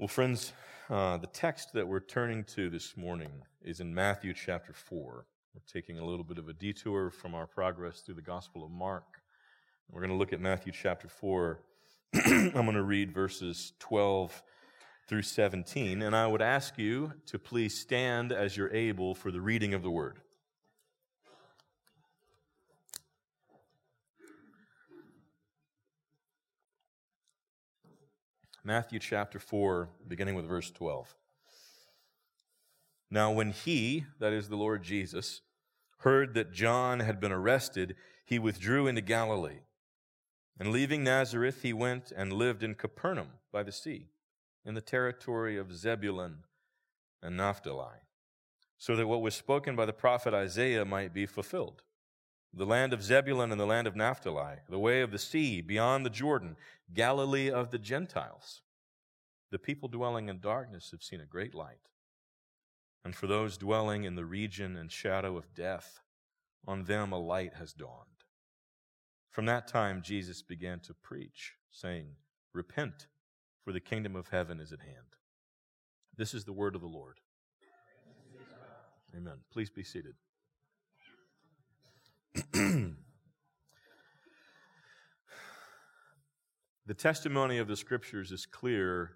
Well, friends, uh, the text that we're turning to this morning is in Matthew chapter 4. We're taking a little bit of a detour from our progress through the Gospel of Mark. We're going to look at Matthew chapter 4. I'm going to read verses 12 through 17, and I would ask you to please stand as you're able for the reading of the word. Matthew chapter 4, beginning with verse 12. Now, when he, that is the Lord Jesus, heard that John had been arrested, he withdrew into Galilee. And leaving Nazareth, he went and lived in Capernaum by the sea, in the territory of Zebulun and Naphtali, so that what was spoken by the prophet Isaiah might be fulfilled. The land of Zebulun and the land of Naphtali, the way of the sea beyond the Jordan, Galilee of the Gentiles. The people dwelling in darkness have seen a great light. And for those dwelling in the region and shadow of death, on them a light has dawned. From that time, Jesus began to preach, saying, Repent, for the kingdom of heaven is at hand. This is the word of the Lord. Amen. Please be seated. the testimony of the scriptures is clear.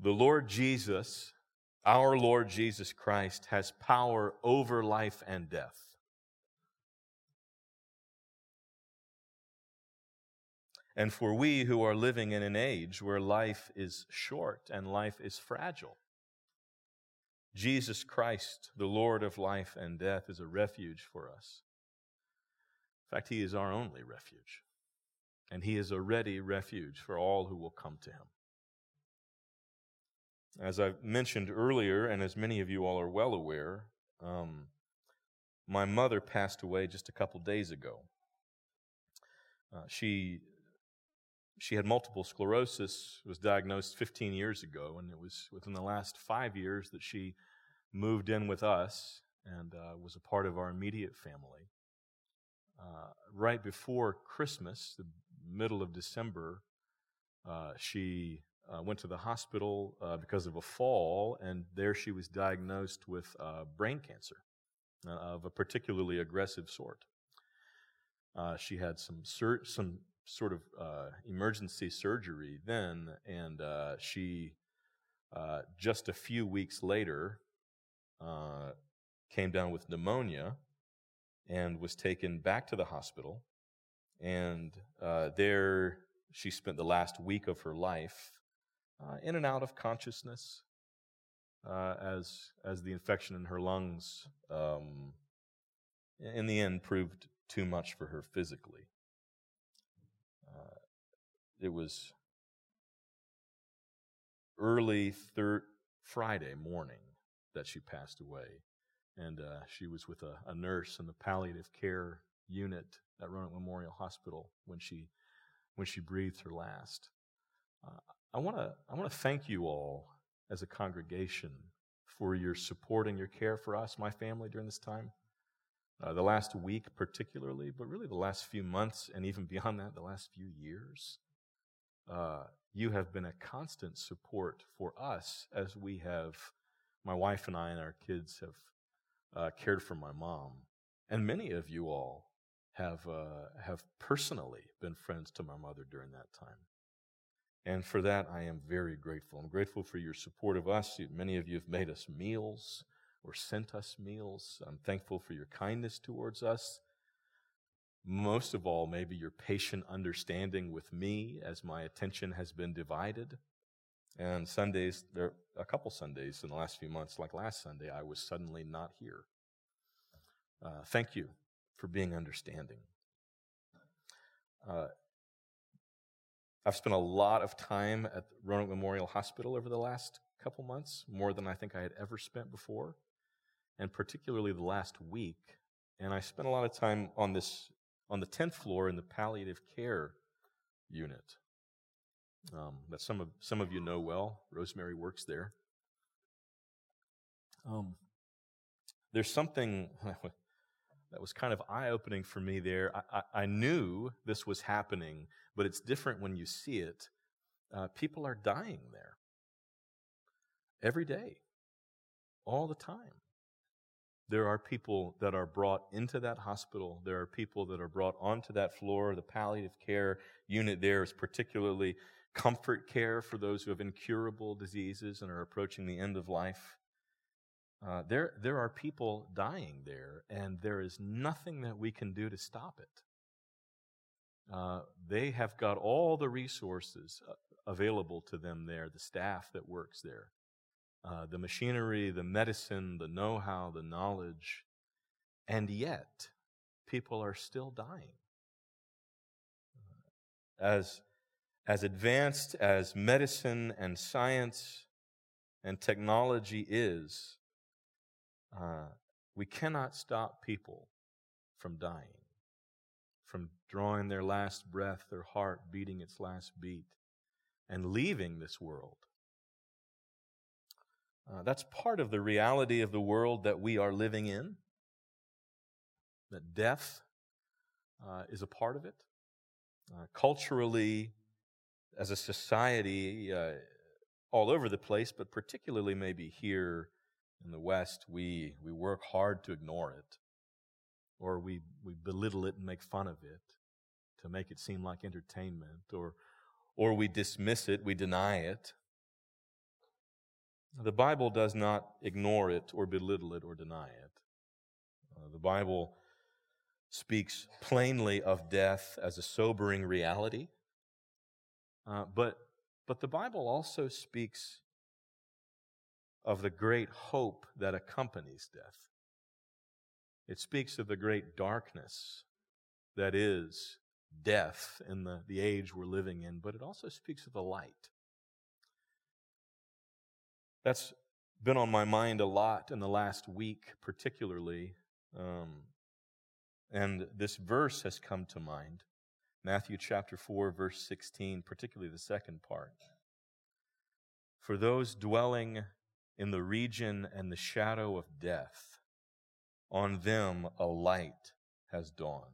The Lord Jesus, our Lord Jesus Christ, has power over life and death. And for we who are living in an age where life is short and life is fragile, Jesus Christ, the Lord of life and death, is a refuge for us. In fact, He is our only refuge. And He is a ready refuge for all who will come to Him. As I mentioned earlier, and as many of you all are well aware, um, my mother passed away just a couple days ago. Uh, she she had multiple sclerosis, was diagnosed 15 years ago, and it was within the last five years that she moved in with us and uh, was a part of our immediate family. Uh, right before Christmas, the middle of December, uh, she uh, went to the hospital uh, because of a fall, and there she was diagnosed with uh, brain cancer of a particularly aggressive sort. she had some sur- some sort of uh, emergency surgery then, and uh, she uh, just a few weeks later uh, came down with pneumonia and was taken back to the hospital. And uh, there she spent the last week of her life uh, in and out of consciousness as, as the infection in her lungs, um, in the end, proved too much for her physically it was early third Friday morning that she passed away. And uh, she was with a, a, nurse in the palliative care unit at Roanoke Memorial Hospital when she when she breathed her last. Uh, I want to I want to thank you all as a congregation for your support and your care for us, my family, during this time. Uh, the last week, particularly, but really the last few months, and even beyond that, the last few years uh, you have been a constant support for us as we have, my wife and I and our kids have uh, cared for my mom. And many of you all have, uh, have personally been friends to my mother during that time. And for that, I am very grateful. I'm grateful for your support of us. Many of you have made us meals or sent us meals. I'm thankful for your kindness towards us most of all, maybe your patient understanding with me as my attention has been divided. And Sundays, there a couple Sundays in the last few months, like last Sunday, I was suddenly not here. Uh, thank you for being understanding. Uh, I've spent a lot of time at Roanoke Memorial Hospital over the last couple months, more than I think I had ever spent before, and particularly the last week. And I spent a lot of time on this on the 10th floor in the palliative care unit um, that some of, some of you know well. Rosemary works there. Um, there's something that was kind of eye opening for me there. I, I, I, knew this was happening, but it's different when you see it. Uh, people are dying there. every day, all the time. There are people that are brought into that hospital. There are people that are brought onto that floor. The palliative care unit there is particularly comfort care for those who have incurable diseases and are approaching the end of life. Uh, there, there are people dying there, and there is nothing that we can do to stop it. Uh, they have got all the resources uh, available to them there, the staff that works there, uh, the machinery, the medicine, the know how, the knowledge, and yet people are still dying. As, as advanced as medicine and science and technology is, uh, we cannot stop people from dying, from drawing their last breath, their heart beating its last beat, and leaving this world. Uh, that's part of the reality of the world that we are living in. That death uh, is a part of it. Uh, culturally, as a society, uh, all over the place, but particularly maybe here in the West, we, we work hard to ignore it, or we, we belittle it and make fun of it to make it seem like entertainment, or, or we dismiss it, we deny it. The Bible does not ignore it or belittle it or deny it. Uh, the Bible speaks plainly of death as a sobering reality, uh, but, but the Bible also speaks of the great hope that accompanies death. It speaks of the great darkness that is death in the, the age we're living in, but it also speaks of the light. That's been on my mind a lot in the last week, particularly. Um, and this verse has come to mind Matthew chapter 4, verse 16, particularly the second part. For those dwelling in the region and the shadow of death, on them a light has dawned.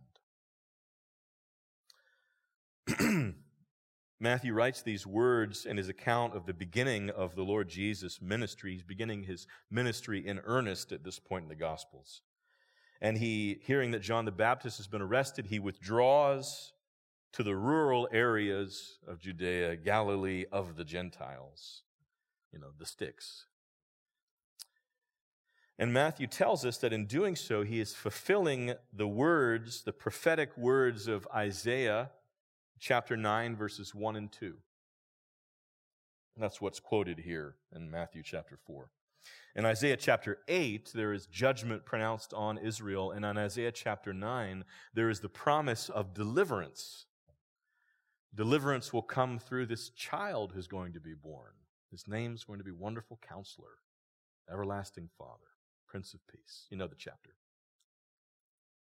Matthew writes these words in his account of the beginning of the Lord Jesus' ministry. He's beginning his ministry in earnest at this point in the Gospels. And he, hearing that John the Baptist has been arrested, he withdraws to the rural areas of Judea, Galilee of the Gentiles, you know, the sticks, and Matthew tells us that in doing so, he is fulfilling the words, the prophetic words of Isaiah chapter 9, verses 1 and 2. That's what's quoted here in Matthew chapter 4. In Isaiah chapter 8, there is judgment pronounced on Israel. And in Isaiah chapter 9, there is the promise of deliverance. Deliverance will come through this child who's going to be born. His name's going to be Wonderful Counselor, Everlasting Father. Prince of Peace. You know the chapter.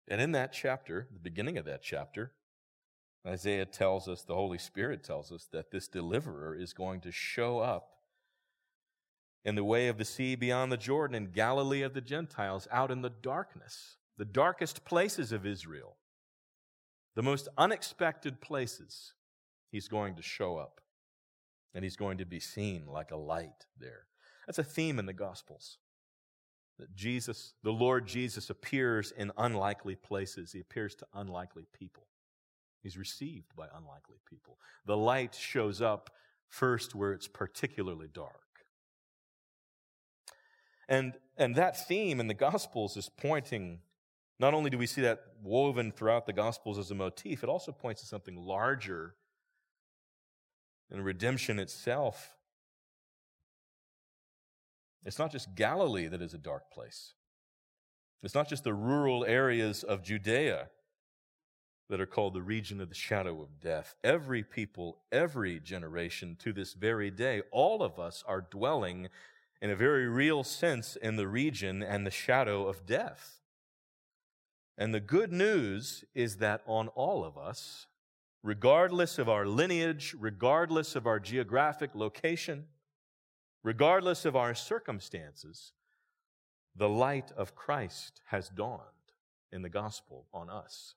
And in that chapter, the beginning of that chapter, Isaiah tells us, the Holy Spirit tells us that this deliverer is going to show up in the way of the sea beyond the Jordan in Galilee of the Gentiles, out in the darkness, the darkest places of Israel, the most unexpected places. He's going to show up and he's going to be seen like a light there. That's a theme in the Gospels that Jesus, the Lord Jesus, appears in unlikely places. He appears to unlikely people. He's received by unlikely people. The light shows up first where it's particularly dark. And, and that theme in the Gospels is pointing, not only do we see that woven throughout the Gospels as a motif, it also points to something larger in redemption itself it's not just Galilee that is a dark place. It's not just the rural areas of Judea that are called the region of the shadow of death. Every people, every generation to this very day, all of us are dwelling in a very real sense in the region and the shadow of death. And the good news is that on all of us, regardless of our lineage, regardless of our geographic location, regardless of our circumstances, the light of Christ has dawned in the gospel on us.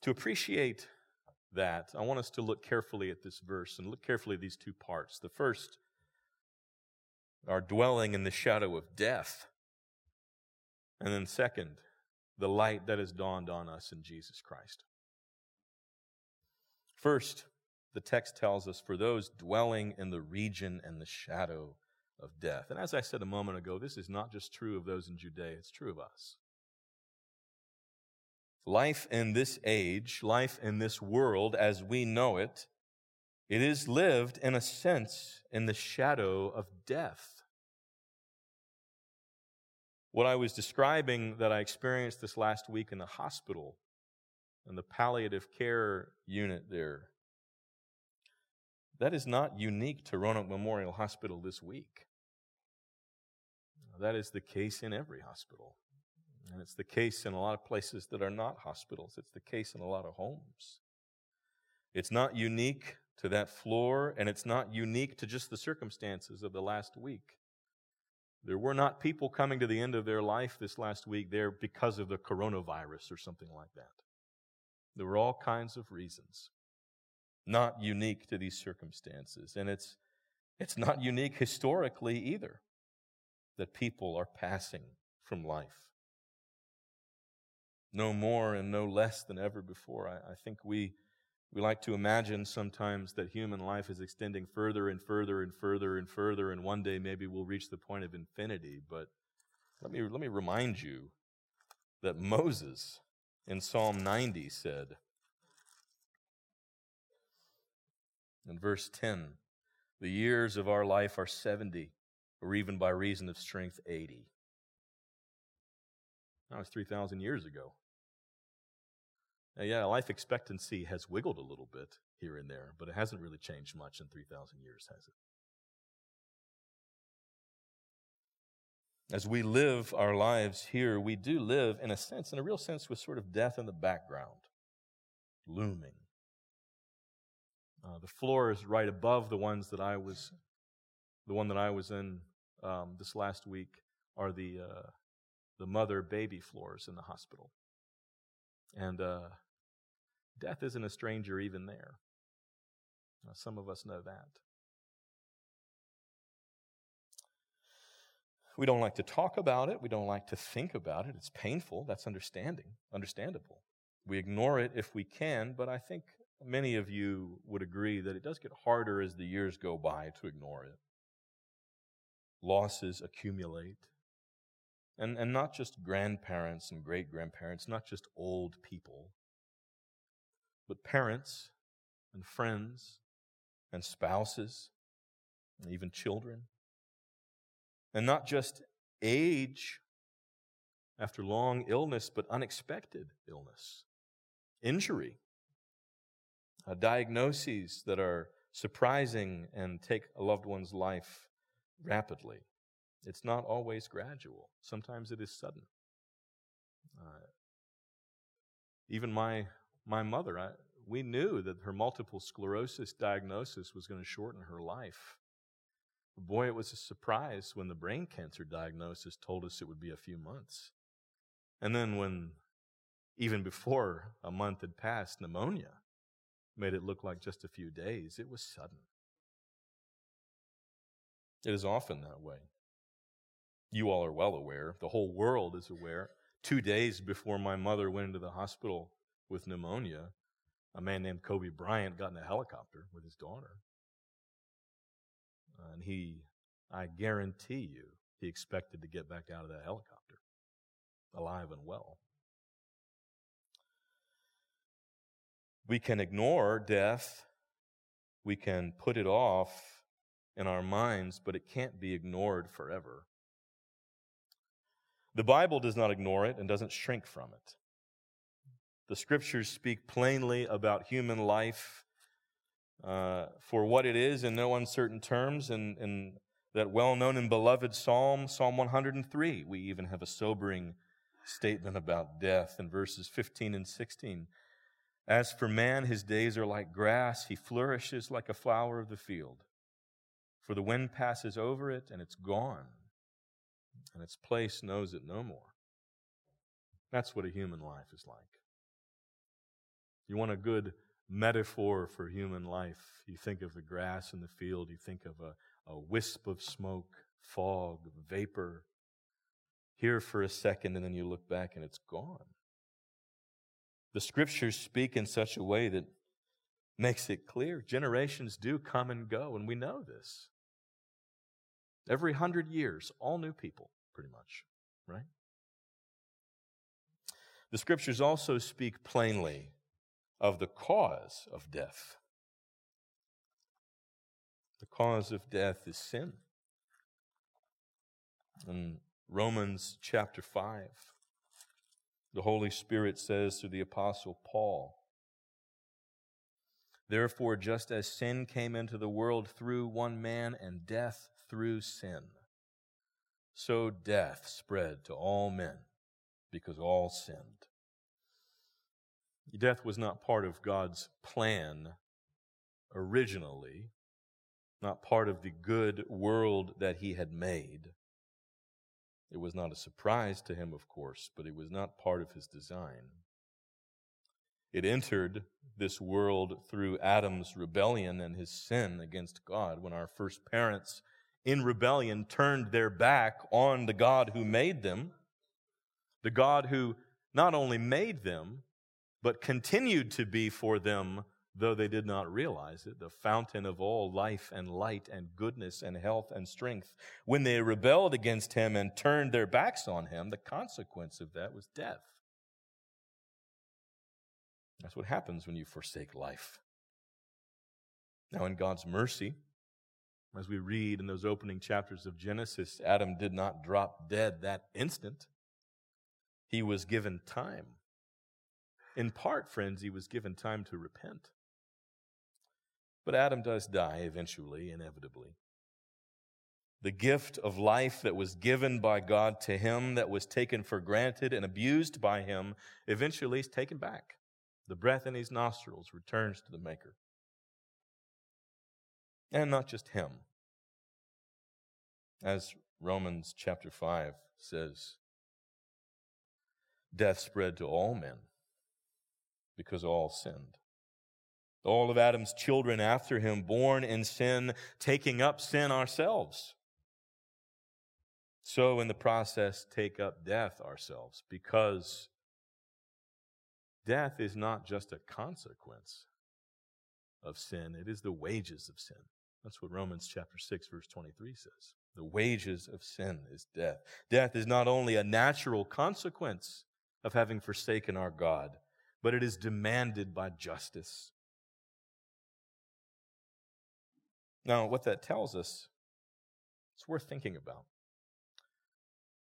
To appreciate that, I want us to look carefully at this verse and look carefully at these two parts. The first, our dwelling in the shadow of death. And then, second, the light that has dawned on us in Jesus Christ. First, the text tells us for those dwelling in the region and the shadow of death. And as I said a moment ago, this is not just true of those in Judea, it's true of us. Life in this age, life in this world as we know it, it is lived in a sense in the shadow of death. What I was describing that I experienced this last week in the hospital, in the palliative care unit there, that is not unique to Roanoke Memorial Hospital this week. That is the case in every hospital. And it's the case in a lot of places that are not hospitals. It's the case in a lot of homes. It's not unique to that floor, and it's not unique to just the circumstances of the last week. There were not people coming to the end of their life this last week there because of the coronavirus or something like that. There were all kinds of reasons, not unique to these circumstances. And it's, it's not unique historically either that people are passing from life no more and no less than ever before. I, I, think we, we like to imagine sometimes that human life is extending further and further and further and further, and one day maybe we'll reach the point of infinity. But let me, let me remind you that Moses in Psalm 90 said, in verse 10, the years of our life are 70, or even by reason of strength, 80. That was 3,000 years ago. Now, yeah, life expectancy has wiggled a little bit here and there, but it hasn't really changed much in 3,000 years, has it? As we live our lives here, we do live, in a sense, in a real sense, with sort of death in the background, looming. Uh, the floor is right above the ones that I was, the one that I was in um, this last week, are the uh, the mother baby floors in the hospital. And uh, death isn't a stranger even there. Now, some of us know that. We don't like to talk about it. We don't like to think about it. It's painful. That's understanding, understandable. We ignore it if we can, but I think many of you would agree that it does get harder as the years go by to ignore it. Losses accumulate. And, and not just grandparents and great grandparents, not just old people, but parents and friends and spouses and even children. And not just age after long illness, but unexpected illness, injury, uh, diagnoses that are surprising and take a loved one's life rapidly. It's not always gradual. Sometimes it is sudden. Uh, even my my mother, I, we knew that her multiple sclerosis diagnosis was going to shorten her life. Boy, it was a surprise when the brain cancer diagnosis told us it would be a few months. And then when, even before a month had passed, pneumonia made it look like just a few days, it was sudden. It is often that way you all are well aware, the whole world is aware. Two days before my mother went into the hospital with pneumonia, a man named Kobe Bryant got in a helicopter with his daughter. And he, I guarantee you, he expected to get back out of that helicopter alive and well. We can ignore death, we can put it off in our minds, but it can't be ignored forever. The Bible does not ignore it and doesn't shrink from it. The scriptures speak plainly about human life uh, for what it is in no uncertain terms. And in, that well known and beloved Psalm, Psalm 103, we even have a sobering statement about death in verses 15 and 16. As for man, his days are like grass, he flourishes like a flower of the field. For the wind passes over it and it's gone and its place knows it no more. That's what a human life is like. You want a good metaphor for human life. You think of the grass in the field, you think of a, a wisp of smoke, fog, vapor. Here for a second, and then you look back and it's gone. The scriptures speak in such a way that makes it clear generations do come and go, and we know this. Every hundred years, all new people, pretty much, right? The scriptures also speak plainly of the cause of death. The cause of death is sin. In Romans chapter 5, the Holy Spirit says through the Apostle Paul, Therefore, just as sin came into the world through one man and death through sin, so death spread to all men because all sinned. Death was not part of God's plan originally, not part of the good world that He had made. It was not a surprise to Him, of course, but it was not part of His design. It entered this world through Adam's rebellion and his sin against God when our first parents in rebellion turned their back on the God who made them, the God who not only made them, but continued to be for them, though they did not realize it, the fountain of all life and light and goodness and health and strength. When they rebelled against him and turned their backs on him, the consequence of that was death. That's what happens when you forsake life. Now, in God's mercy, as we read in those opening chapters of Genesis, Adam did not drop dead that instant. He was given time in part, friends, he was given time to repent. But Adam does die eventually, inevitably. The gift of life that was given by God to him, that was taken for granted and abused by him, eventually is taken back. The breath in his nostrils returns to the Maker. And not just him. As Romans chapter 5 says, death spread to all men because all sinned. All of Adam's children after him, born in sin, taking up sin ourselves. So, in the process, take up death ourselves because death is not just a consequence of sin, it is the wages of sin. That's what Romans chapter 6 verse 23 says. The wages of sin is death. Death is not only a natural consequence of having forsaken our God, but it is demanded by justice. Now, what that tells us, it's worth thinking about.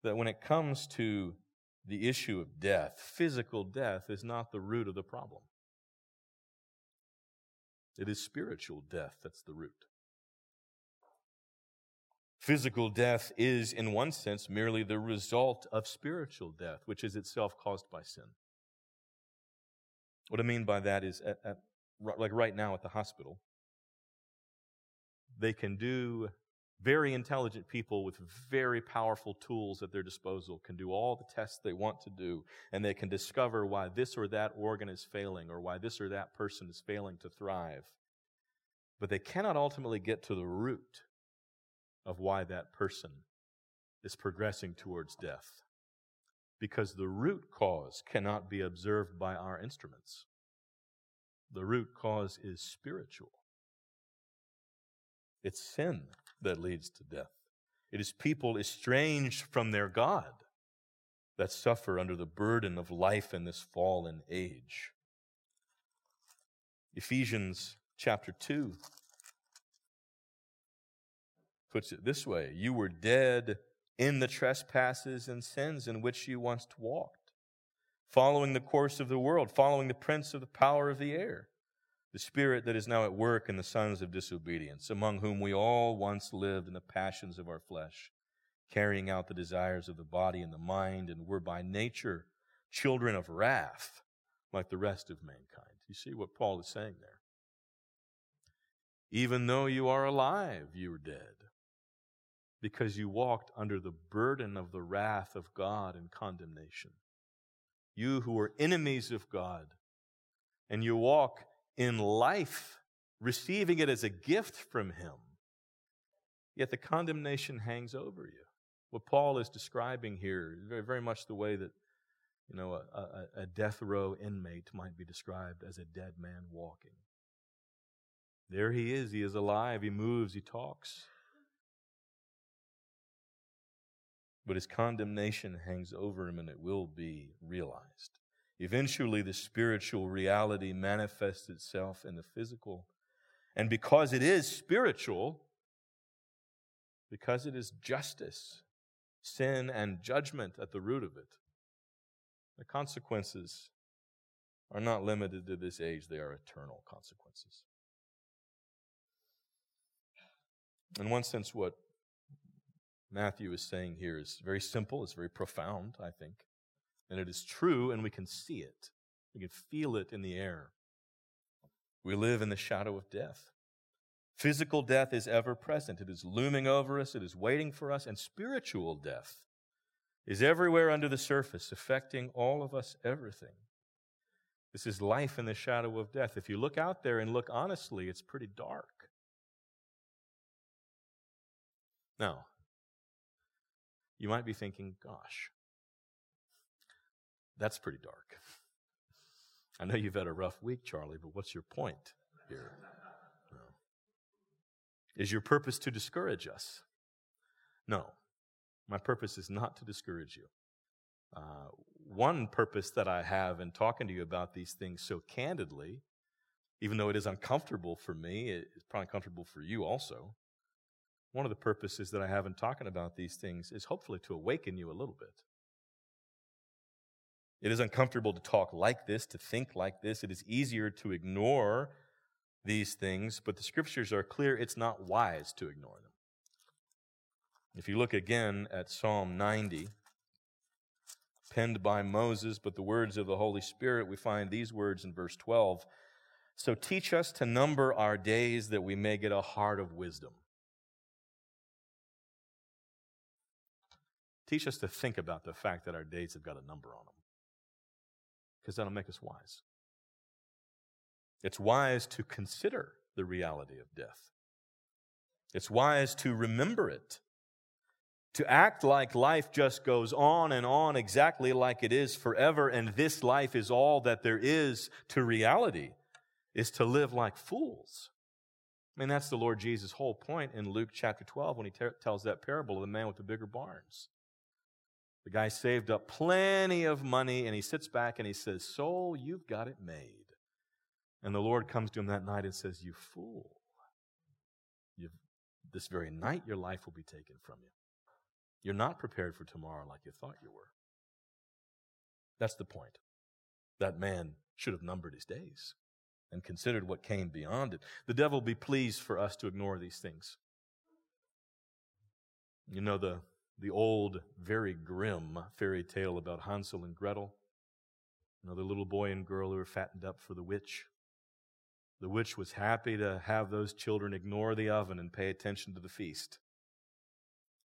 That when it comes to the issue of death, physical death is not the root of the problem. It is spiritual death that's the root. Physical death is, in one sense, merely the result of spiritual death, which is itself caused by sin. What I mean by that is, at, at, like right now at the hospital, they can do, very intelligent people with very powerful tools at their disposal can do all the tests they want to do, and they can discover why this or that organ is failing or why this or that person is failing to thrive. But they cannot ultimately get to the root of why that person is progressing towards death because the root cause cannot be observed by our instruments. The root cause is spiritual. It's sin that leads to death. It is people estranged from their God that suffer under the burden of life in this fallen age. Ephesians chapter 2 puts it this way You were dead in the trespasses and sins in which you once walked, following the course of the world, following the prince of the power of the air, the spirit that is now at work in the sons of disobedience, among whom we all once lived in the passions of our flesh, carrying out the desires of the body and the mind, and were by nature children of wrath, like the rest of mankind. You see what Paul is saying there? Even though you are alive, you are dead because you walked under the burden of the wrath of God and condemnation. You who were enemies of God, and you walk in life, receiving it as a gift from Him. Yet the condemnation hangs over you. What Paul is describing here is very, very much the way that you know, a, a, a death row inmate might be described as a dead man walking. There he is. He is alive. He moves. He talks. But his condemnation hangs over him and it will be realized. Eventually, the spiritual reality manifests itself in the physical. And because it is spiritual, because it is justice, sin, and judgment at the root of it, the consequences are not limited to this age, they are eternal consequences. In one sense, what Matthew is saying here is very simple, it's very profound, I think. And it is true, and we can see it. We can feel it in the air. We live in the shadow of death. Physical death is ever present. It is looming over us. It is waiting for us. And spiritual death is everywhere under the surface, affecting all of us, everything. This is life in the shadow of death. If you look out there and look honestly, it's pretty dark. Now, you might be thinking, gosh, that's pretty dark. I know you've had a rough week, Charlie, but what's your point here? No. Is your purpose to discourage us? No. My purpose is not to discourage you. Uh, one purpose that I have in talking to you about these things so candidly, even though it is uncomfortable for me, it's probably uncomfortable for you also. One of the purposes that I have in talking about these things is hopefully to awaken you a little bit. It is uncomfortable to talk like this, to think like this. It is easier to ignore these things, but the scriptures are clear it's not wise to ignore them. If you look again at Psalm 90, penned by Moses, but the words of the Holy Spirit, we find these words in verse 12. So teach us to number our days that we may get a heart of wisdom. Teach us to think about the fact that our days have got a number on them, because that'll make us wise. It's wise to consider the reality of death. It's wise to remember it to act like life just goes on and on exactly like it is forever, and this life is all that there is to reality, is to live like fools. I mean, that's the Lord Jesus' whole point in Luke chapter 12 when he ter- tells that parable of the man with the bigger barns. The guy saved up plenty of money and he sits back and he says, Soul, you've got it made. And the Lord comes to him that night and says, You fool. You've, this very night your life will be taken from you. You're not prepared for tomorrow like you thought you were. That's the point. That man should have numbered his days and considered what came beyond it. The devil be pleased for us to ignore these things. You know the, the old, very grim fairy tale about Hansel and Gretel, another little boy and girl who were fattened up for the witch. The witch was happy to have those children ignore the oven and pay attention to the feast.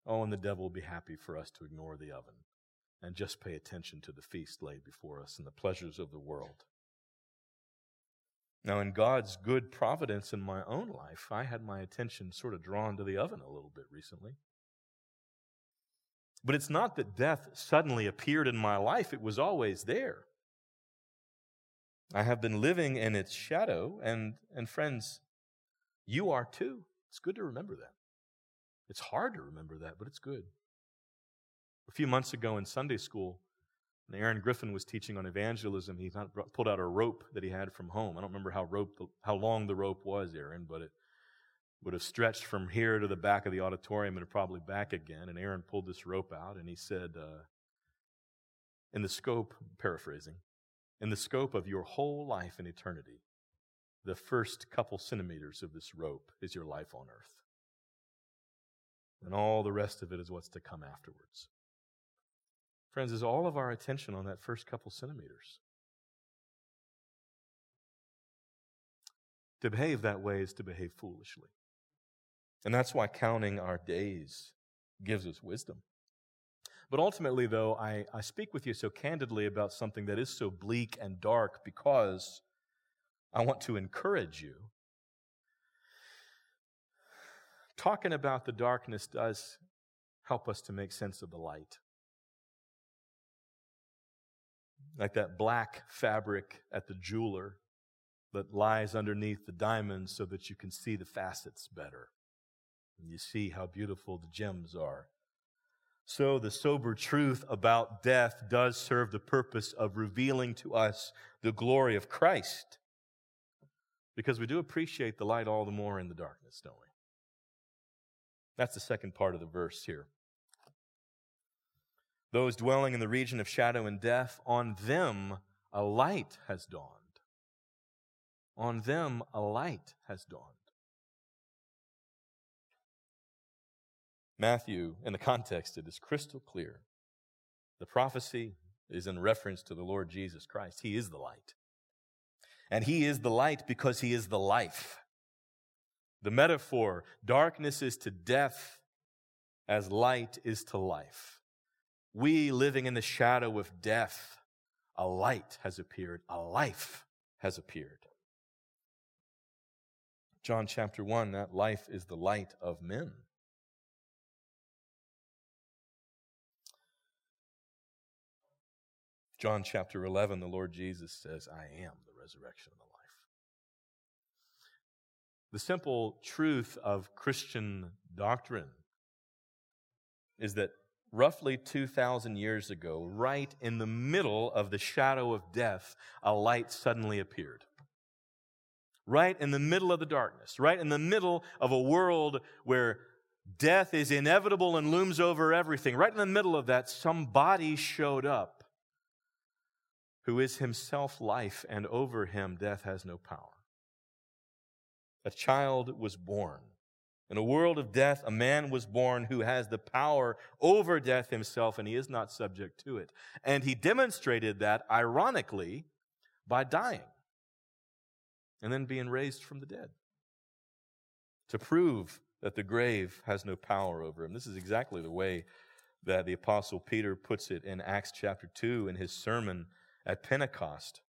Oh, and the devil will be happy for us to ignore the oven and just pay attention to the feast laid before us and the pleasures of the world. Now, in God's good providence in my own life, I had my attention sort of drawn to the oven a little bit recently. But it's not that death suddenly appeared in my life, it was always there. I have been living in its shadow, and, and friends, you are too. It's good to remember that. It's hard to remember that, but it's good. A few months ago in Sunday school, when Aaron Griffin was teaching on evangelism, he pulled out a rope that he had from home. I don't remember how rope how long the rope was, Aaron, but it would have stretched from here to the back of the auditorium and probably back again. And Aaron pulled this rope out and he said, uh, "In the scope, paraphrasing, in the scope of your whole life in eternity, the first couple centimeters of this rope is your life on earth." and all the rest of it is what's to come afterwards. Friends, is all of our attention on that first couple centimeters? To behave that way is to behave foolishly. And that's why counting our days gives us wisdom. But ultimately, though, I, I speak with you so candidly about something that is so bleak and dark because I want to encourage you. Talking about the darkness does help us to make sense of the light. Like that black fabric at the jeweler that lies underneath the diamonds so that you can see the facets better. And you see how beautiful the gems are. So the sober truth about death does serve the purpose of revealing to us the glory of Christ. Because we do appreciate the light all the more in the darkness, don't we? That's the second part of the verse here. Those dwelling in the region of shadow and death, on them a light has dawned. On them a light has dawned. Matthew, in the context, it is crystal clear. The prophecy is in reference to the Lord Jesus Christ. He is the light. And He is the light because He is the life. The metaphor darkness is to death as light is to life. We living in the shadow of death, a light has appeared, a life has appeared. John chapter 1, that life is the light of men. John chapter 11, the Lord Jesus says, I am the resurrection and the life. The simple truth of Christian doctrine is that roughly 2,000 years ago, right in the middle of the shadow of death, a light suddenly appeared. Right in the middle of the darkness, right in the middle of a world where death is inevitable and looms over everything, right in the middle of that, somebody showed up who is himself life, and over him death has no power. A child was born. In a world of death, a man was born who has the power over death himself, and he is not subject to it. And he demonstrated that, ironically, by dying and then being raised from the dead to prove that the grave has no power over him. This is exactly the way that the Apostle Peter puts it in Acts chapter 2 in his sermon at Pentecost.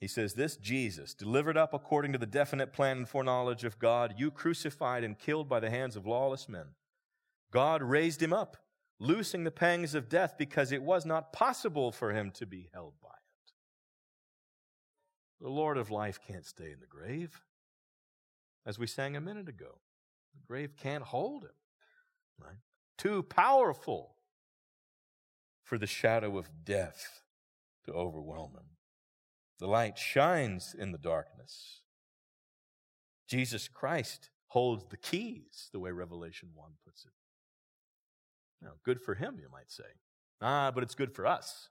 He says, This Jesus, delivered up according to the definite plan and foreknowledge of God, you crucified and killed by the hands of lawless men. God raised him up, loosing the pangs of death because it was not possible for him to be held by it. The Lord of life can't stay in the grave. As we sang a minute ago, the grave can't hold him. Right? Too powerful for the shadow of death to overwhelm him. The light shines in the darkness. Jesus Christ holds the keys, the way Revelation 1 puts it. Now, good for him, you might say. Ah, but it's good for us.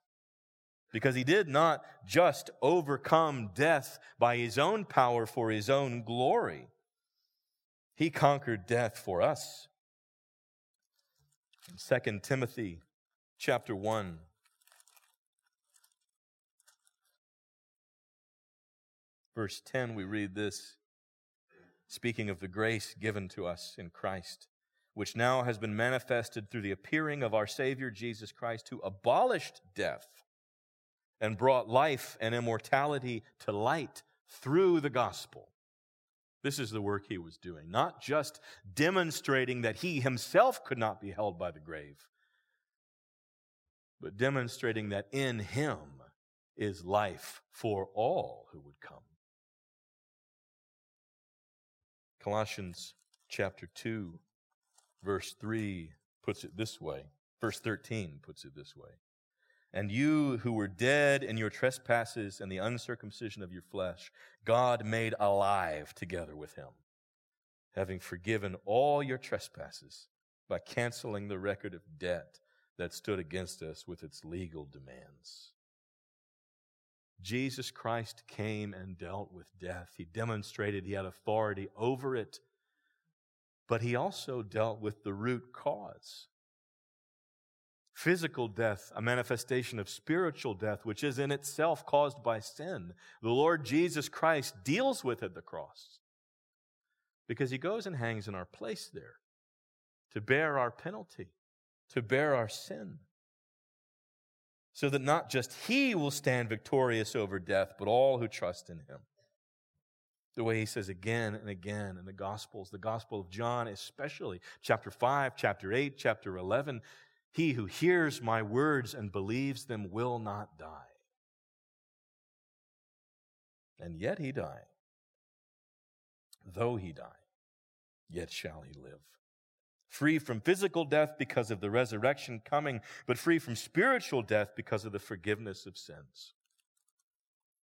Because he did not just overcome death by his own power for his own glory, he conquered death for us. In 2 Timothy chapter 1. Verse 10, we read this, speaking of the grace given to us in Christ, which now has been manifested through the appearing of our Savior Jesus Christ, who abolished death and brought life and immortality to light through the gospel. This is the work he was doing, not just demonstrating that he himself could not be held by the grave, but demonstrating that in him is life for all who would come. Colossians chapter 2, verse 3 puts it this way. Verse 13 puts it this way. And you who were dead in your trespasses and the uncircumcision of your flesh, God made alive together with him, having forgiven all your trespasses by canceling the record of debt that stood against us with its legal demands. Jesus Christ came and dealt with death. He demonstrated he had authority over it, but he also dealt with the root cause. Physical death, a manifestation of spiritual death, which is in itself caused by sin. The Lord Jesus Christ deals with at the cross because he goes and hangs in our place there to bear our penalty to bear our sin. so that not just he will stand victorious over death, but all who trust in him. The way he says again and again in the Gospels, the Gospel of John, especially chapter 5, chapter 8, chapter 11, he who hears my words and believes them will not die. And yet he died. Though he die, yet shall he live free from physical death because of the resurrection coming, but free from spiritual death because of the forgiveness of sins.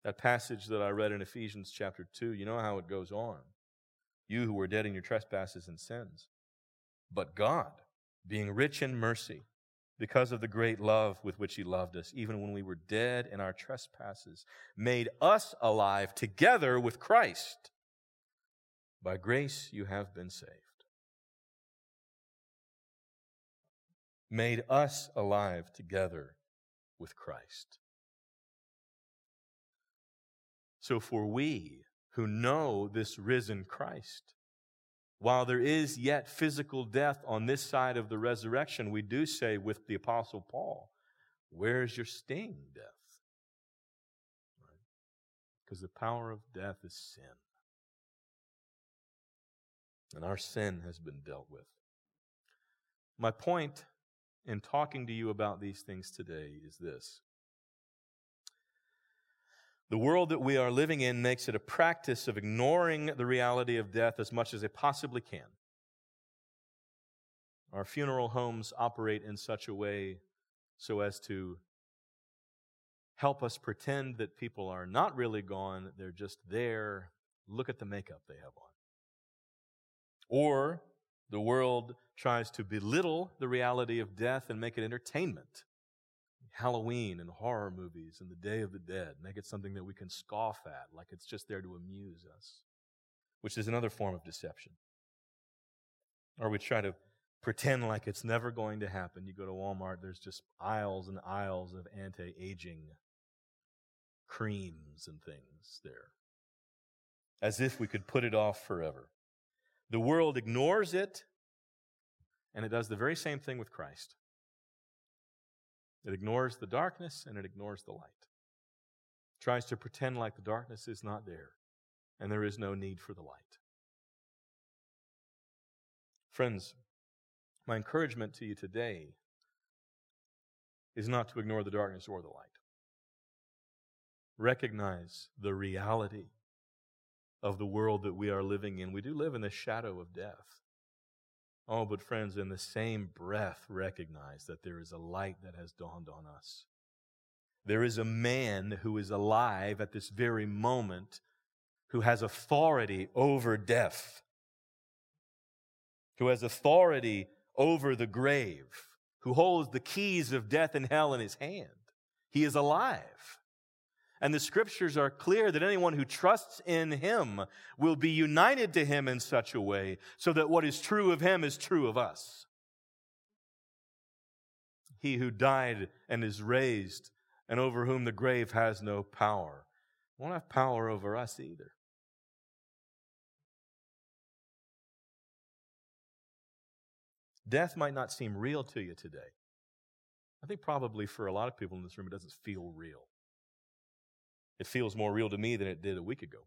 That passage that I read in Ephesians chapter 2, you know how it goes on. You who were dead in your trespasses and sins. But God, being rich in mercy, because of the great love with which He loved us, even when we were dead in our trespasses, made us alive together with Christ. By grace you have been saved. Made us alive together with Christ. So, for we who know this risen Christ, while there is yet physical death on this side of the resurrection, we do say with the Apostle Paul, Where's your sting, death? Because right? the power of death is sin. And our sin has been dealt with. My point in talking to you about these things today is this. The world that we are living in makes it a practice of ignoring the reality of death as much as they possibly can. Our funeral homes operate in such a way so as to help us pretend that people are not really gone, they're just there. Look at the makeup they have on. Or the world tries to belittle the reality of death and make it entertainment. Halloween and horror movies and the Day of the Dead make it something that we can scoff at, like it's just there to amuse us, which is another form of deception. Or we try to pretend like it's never going to happen. You go to Walmart, there's just aisles and aisles of anti aging creams and things there, as if we could put it off forever. The world ignores it, and it does the very same thing with Christ. It ignores the darkness and it ignores the light. It tries to pretend like the darkness is not there and there is no need for the light. Friends, my encouragement to you today is not to ignore the darkness or the light. Recognize the reality of the world that we are living in. We do live in the shadow of death. Oh, but friends, in the same breath, recognize that there is a light that has dawned on us. There is a man who is alive at this very moment who has authority over death, who has authority over the grave, who holds the keys of death and hell in his hand. He is alive. And the scriptures are clear that anyone who trusts in him will be united to him in such a way so that what is true of him is true of us. He who died and is raised and over whom the grave has no power won't have power over us either. Death might not seem real to you today. I think probably for a lot of people in this room, it doesn't feel real. It feels more real to me than it did a week ago.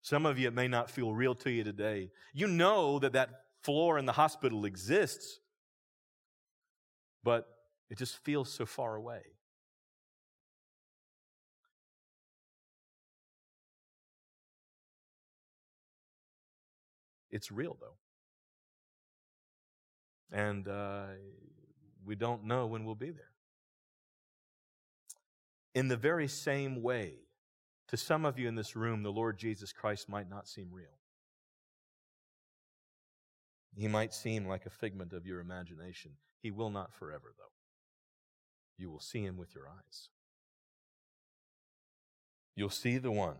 Some of you, it may not feel real to you today. You know that that floor in the hospital exists, but it just feels so far away. It's real, though. And uh, we don't know when we'll be there in the very same way, to some of you in this room, the Lord Jesus Christ might not seem real. He might seem like a figment of your imagination. He will not forever, though. You will see him with your eyes. You'll see the one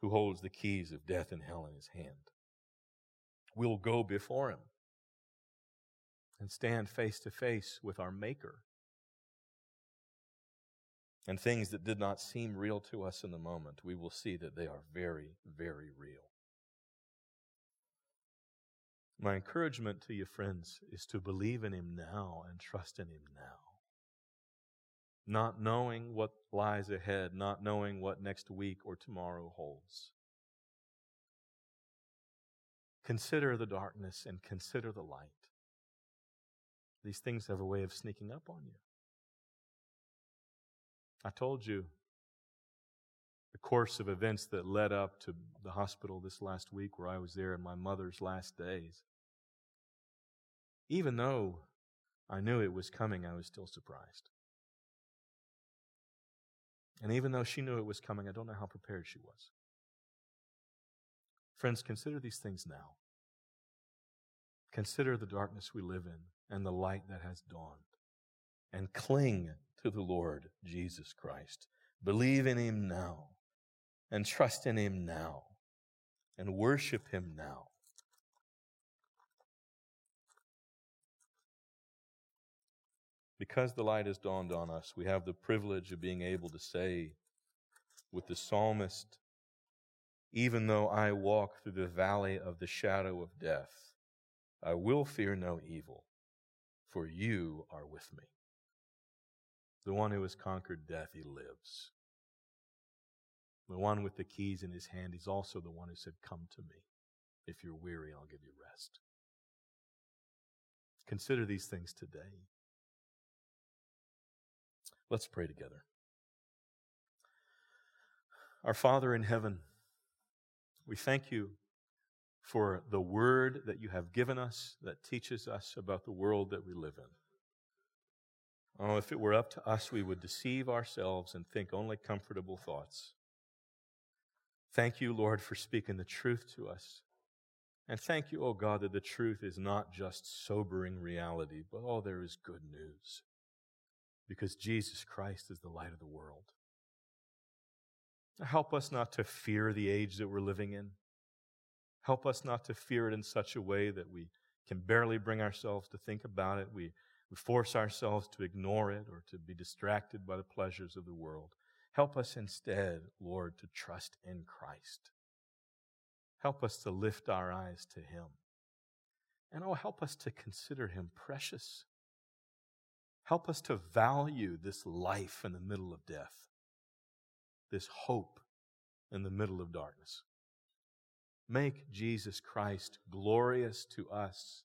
who holds the keys of death and hell in his hand. We'll go before him and stand face to face with our Maker and things that did not seem real to us in the moment, we will see that they are very, very real. My encouragement to you, friends, is to believe in Him now and trust in Him now. not knowing what lies ahead, not knowing what next week or tomorrow holds. Consider the darkness and consider the light. These things have a way of sneaking up on you. I told you the course of events that led up to the hospital this last week where I was there in my mother's last days. Even though I knew it was coming, I was still surprised. And even though she knew it was coming, I don't know how prepared she was. Friends, consider these things now. Consider the darkness we live in and the light that has dawned. And cling to the Lord Jesus Christ. Believe in Him now. And trust in Him now. And worship Him now. Because the light has dawned on us, we have the privilege of being able to say with the psalmist, Even though I walk through the valley of the shadow of death, I will fear no evil, for you are with me. The one who has conquered death, he lives. The one with the keys in his hand, he's also the one who said, Come to me. If you're weary, I'll give you rest. Consider these things today. Let's pray together. Our Father in heaven, we thank you for the word that you have given us that teaches us about the world that we live in. Oh, if it were up to us, we would deceive ourselves and think only comfortable thoughts. Thank you, Lord, for speaking the truth to us. And thank you, oh God, that the truth is not just sobering reality, but oh, there is good news because Jesus Christ is the light of the world. Help us not to fear the age that we're living in. Help us not to fear it in such a way that we can barely bring ourselves to think about it. We, we force ourselves to ignore it or to be distracted by the pleasures of the world. Help us instead, Lord, to trust in Christ. Help us to lift our eyes to Him. And oh, help us to consider Him precious Help us to value this life in the middle of death, this hope in the middle of darkness. Make Jesus Christ glorious to us,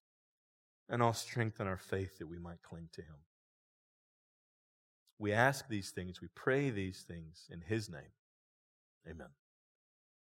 and I'll strengthen our faith that we might cling to Him. We ask these things, we pray these things in His name. Amen.